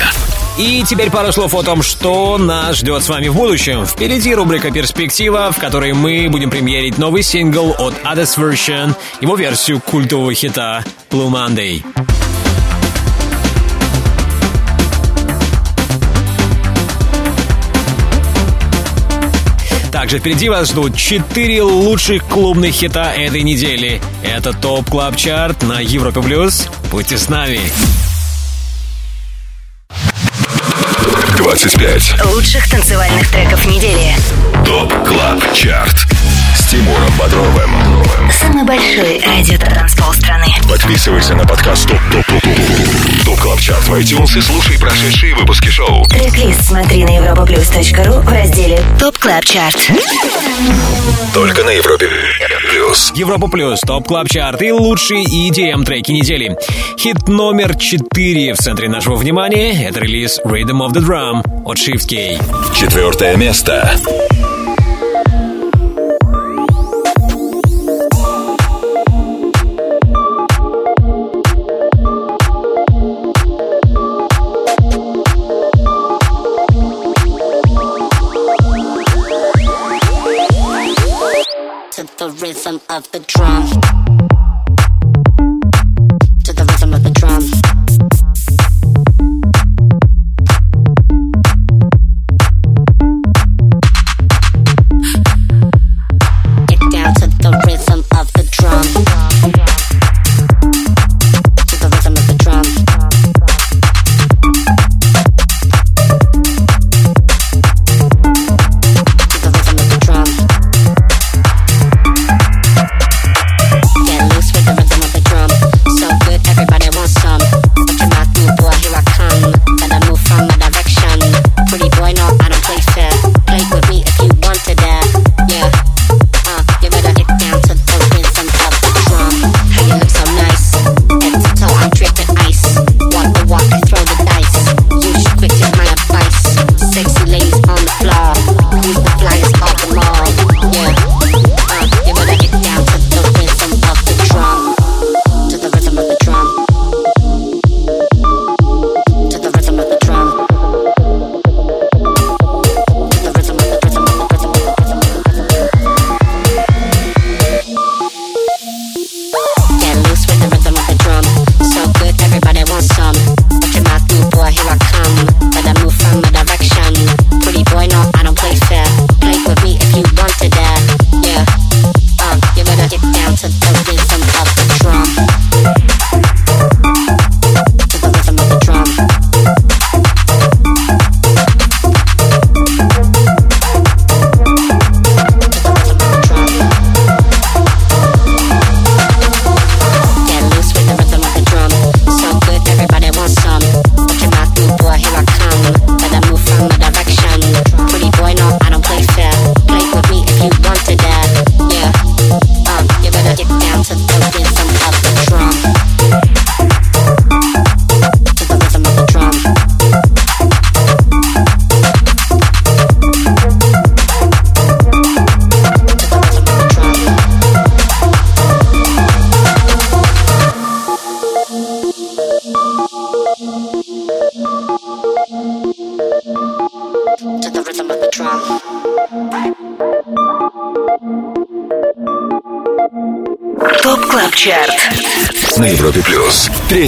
И теперь пару слов о том, что нас ждет с вами в будущем. Впереди рубрика «Перспектива», в которой мы будем премьерить новый сингл от Others Version, его версию культового хита «Blue Monday». Также впереди вас ждут 4 лучших клубных хита этой недели. Это Top Club Chart на Европе Плюс. Будьте с нами. 25 Лучших танцевальных треков недели. TOP CLUB CHART с Тимуром Бодровым. Самый большой радиотанцпол страны. Подписывайся на подкаст TOP TOP TOP TOP TOP CLUB CHART в iTunes и слушай прошедшие выпуски шоу. Трек-лист смотри на europaplus.ru в разделе Top Club Chart. Только на Европе Плюс. Европа Плюс, Top Club Chart и лучшие EDM треки недели. Хит номер 4 в центре нашего внимания — это релиз Rhythm of the Drum от Shift K. Четвертое место. Rhythm of the drum.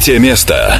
третье место.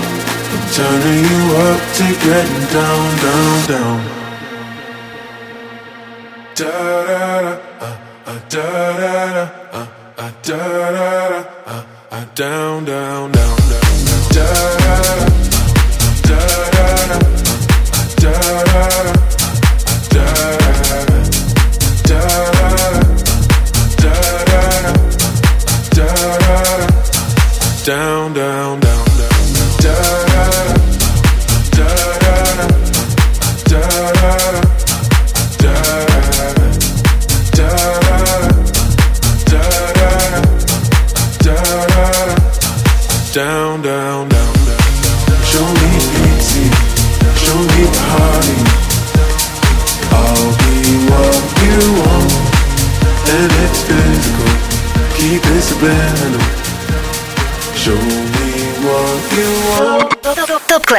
turning you up to getting down, down, down. Da da da, uh, uh, da da da, uh, uh, da da da, uh, uh, down, down, down, down, down. da da da.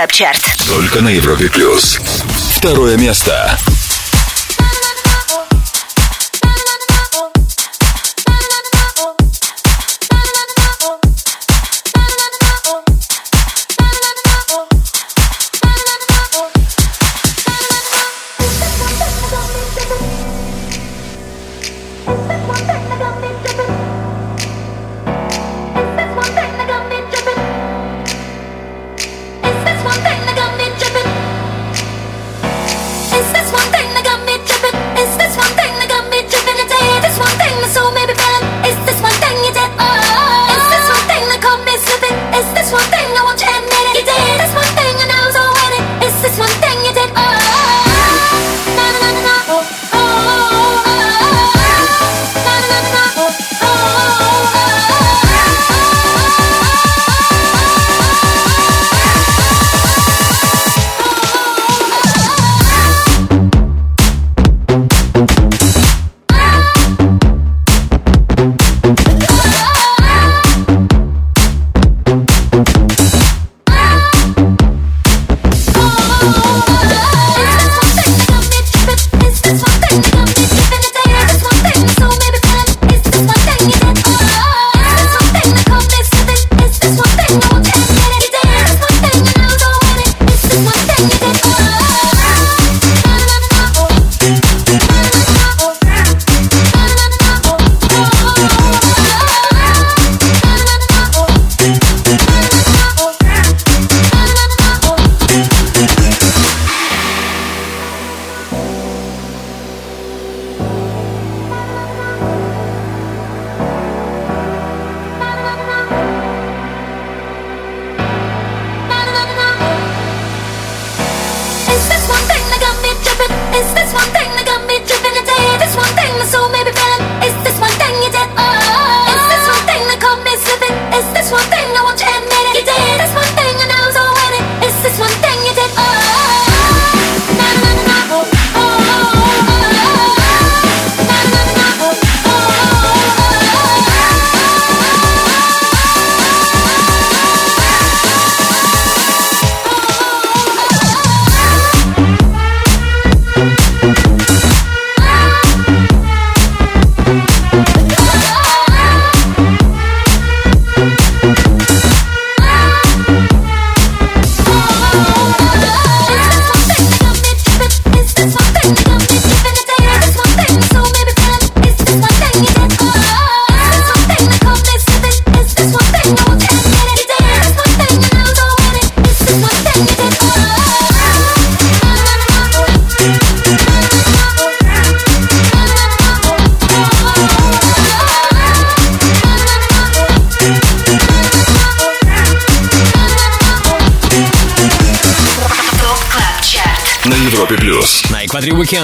Клаб Только на Европе Плюс. Второе место.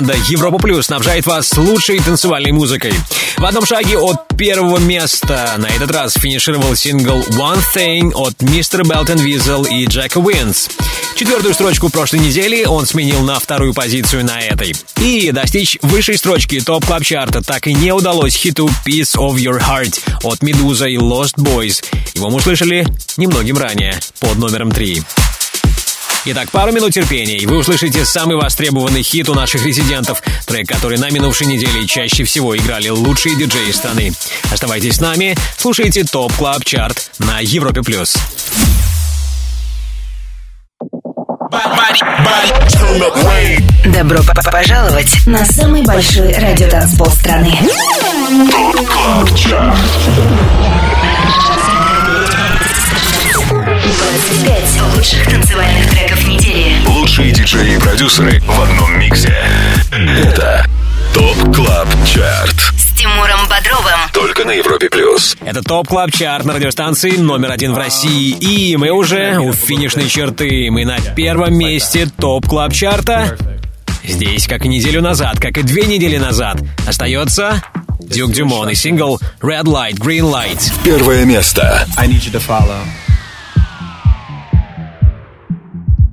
Уикенда Европа Плюс снабжает вас лучшей танцевальной музыкой. В одном шаге от первого места на этот раз финишировал сингл One Thing от Mr. Belt & Wezol и Jack Wins. Четвертую строчку прошлой недели он сменил на вторую позицию на этой. И достичь высшей строчки Top Club Chart а так и не удалось хиту Piece of Your Heart от Медуза и Goodboys. Его мы услышали немногим ранее, под номером три. Итак, пару минут терпения, и вы услышите самый востребованный хит у наших резидентов, трек, который на минувшей неделе чаще всего играли лучшие диджеи страны. Оставайтесь с нами, слушайте ТОП Club Chart на Европе+. плюс. Добро пожаловать на самый большой радиотанцпол страны. Клаб Чарт. 25 лучших танцевальных треков недели. Лучшие диджеи и продюсеры в одном миксе. Это Top Club Chart. С Тимуром Бодровым. Только на Европе плюс. Это Top Club Chart на радиостанции номер один в России. И мы уже у финишной черты. Мы на первом месте Top Club Chart а. Здесь, как и неделю назад, как и две недели назад, остается Duke Dumont и сингл Red Light, Green Light. Первое место. I need you to follow.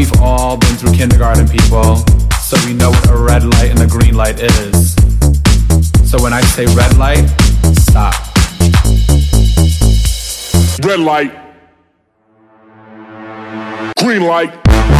We've all been through kindergarten, people, so we know what a red light and a green light is. So when I say red light, stop. Red light. Green light.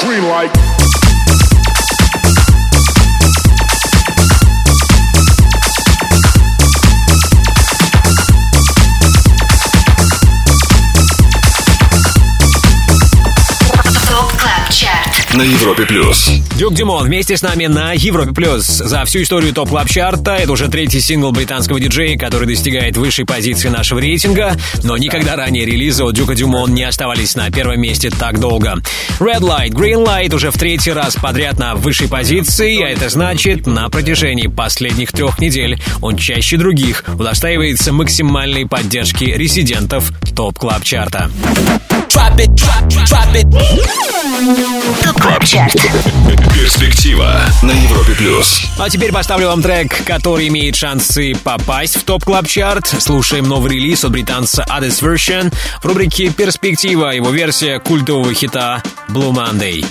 Green light. На Европе плюс. Дюк Дюмон вместе с нами на Европе Плюс. За всю историю топ клаб чарта это уже третий сингл британского диджея, который достигает высшей позиции нашего рейтинга, но никогда ранее релизы от Duke Dumont не оставались на первом месте так долго. Red Light, Green Light уже в третий раз подряд на высшей позиции, а это значит, на протяжении последних трех недель он чаще других удостаивается максимальной поддержки резидентов Top Club Chart а. Top Club Chart. Перспектива на Европе плюс. А теперь поставлю вам трек, который имеет шансы попасть в Top Club Chart. Слушаем новый релиз от британца Addis Version в рубрике «Перспектива», его версия культового хита Blue Monday.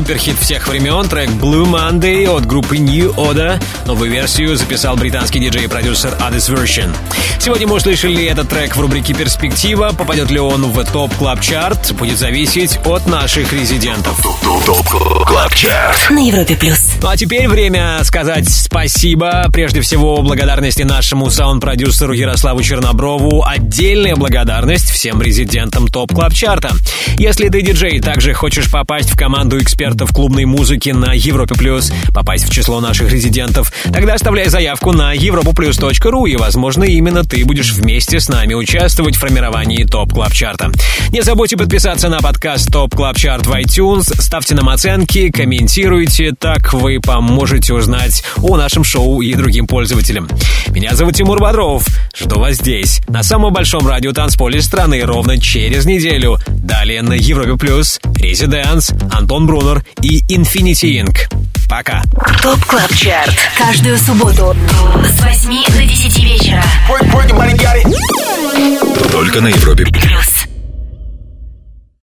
Суперхит всех времен, трек Blue Monday от группы New Order. Новую версию записал британский диджей и продюсер Addis Version. Сегодня мы услышали этот трек в рубрике «Перспектива». Попадет ли он в Top Club Chart будет зависеть от наших резидентов. Top Club Chart На Европе плюс. Ну а теперь время сказать спасибо. Прежде всего, благодарности нашему саунд-продюсеру Ярославу Черноброву. Отдельная благодарность всем резидентам Top Club Chart а. Если ты диджей, также хочешь попасть в команду экспертов клубной музыки на Европе Плюс, попасть в число наших резидентов, тогда оставляй заявку на europaplus.ru и, возможно, именно ты будешь вместе с нами участвовать в формировании Top Club Chart а. Не забудьте подписаться на подкаст Top Club Chart в iTunes, ставьте нам оценки, комментируйте, так вы поможете узнать о нашем шоу и другим пользователям. Меня зовут Тимур Бодров. Жду вас здесь, на самом большом радио танцполе страны, ровно через неделю. Далее на Европе Плюс, Residence, Антон Брунер и Infinity Ink. Пока. ТОП КЛАБ ЧАРТ. Каждую субботу с 8 до 10 вечера. Только на Европе Плюс.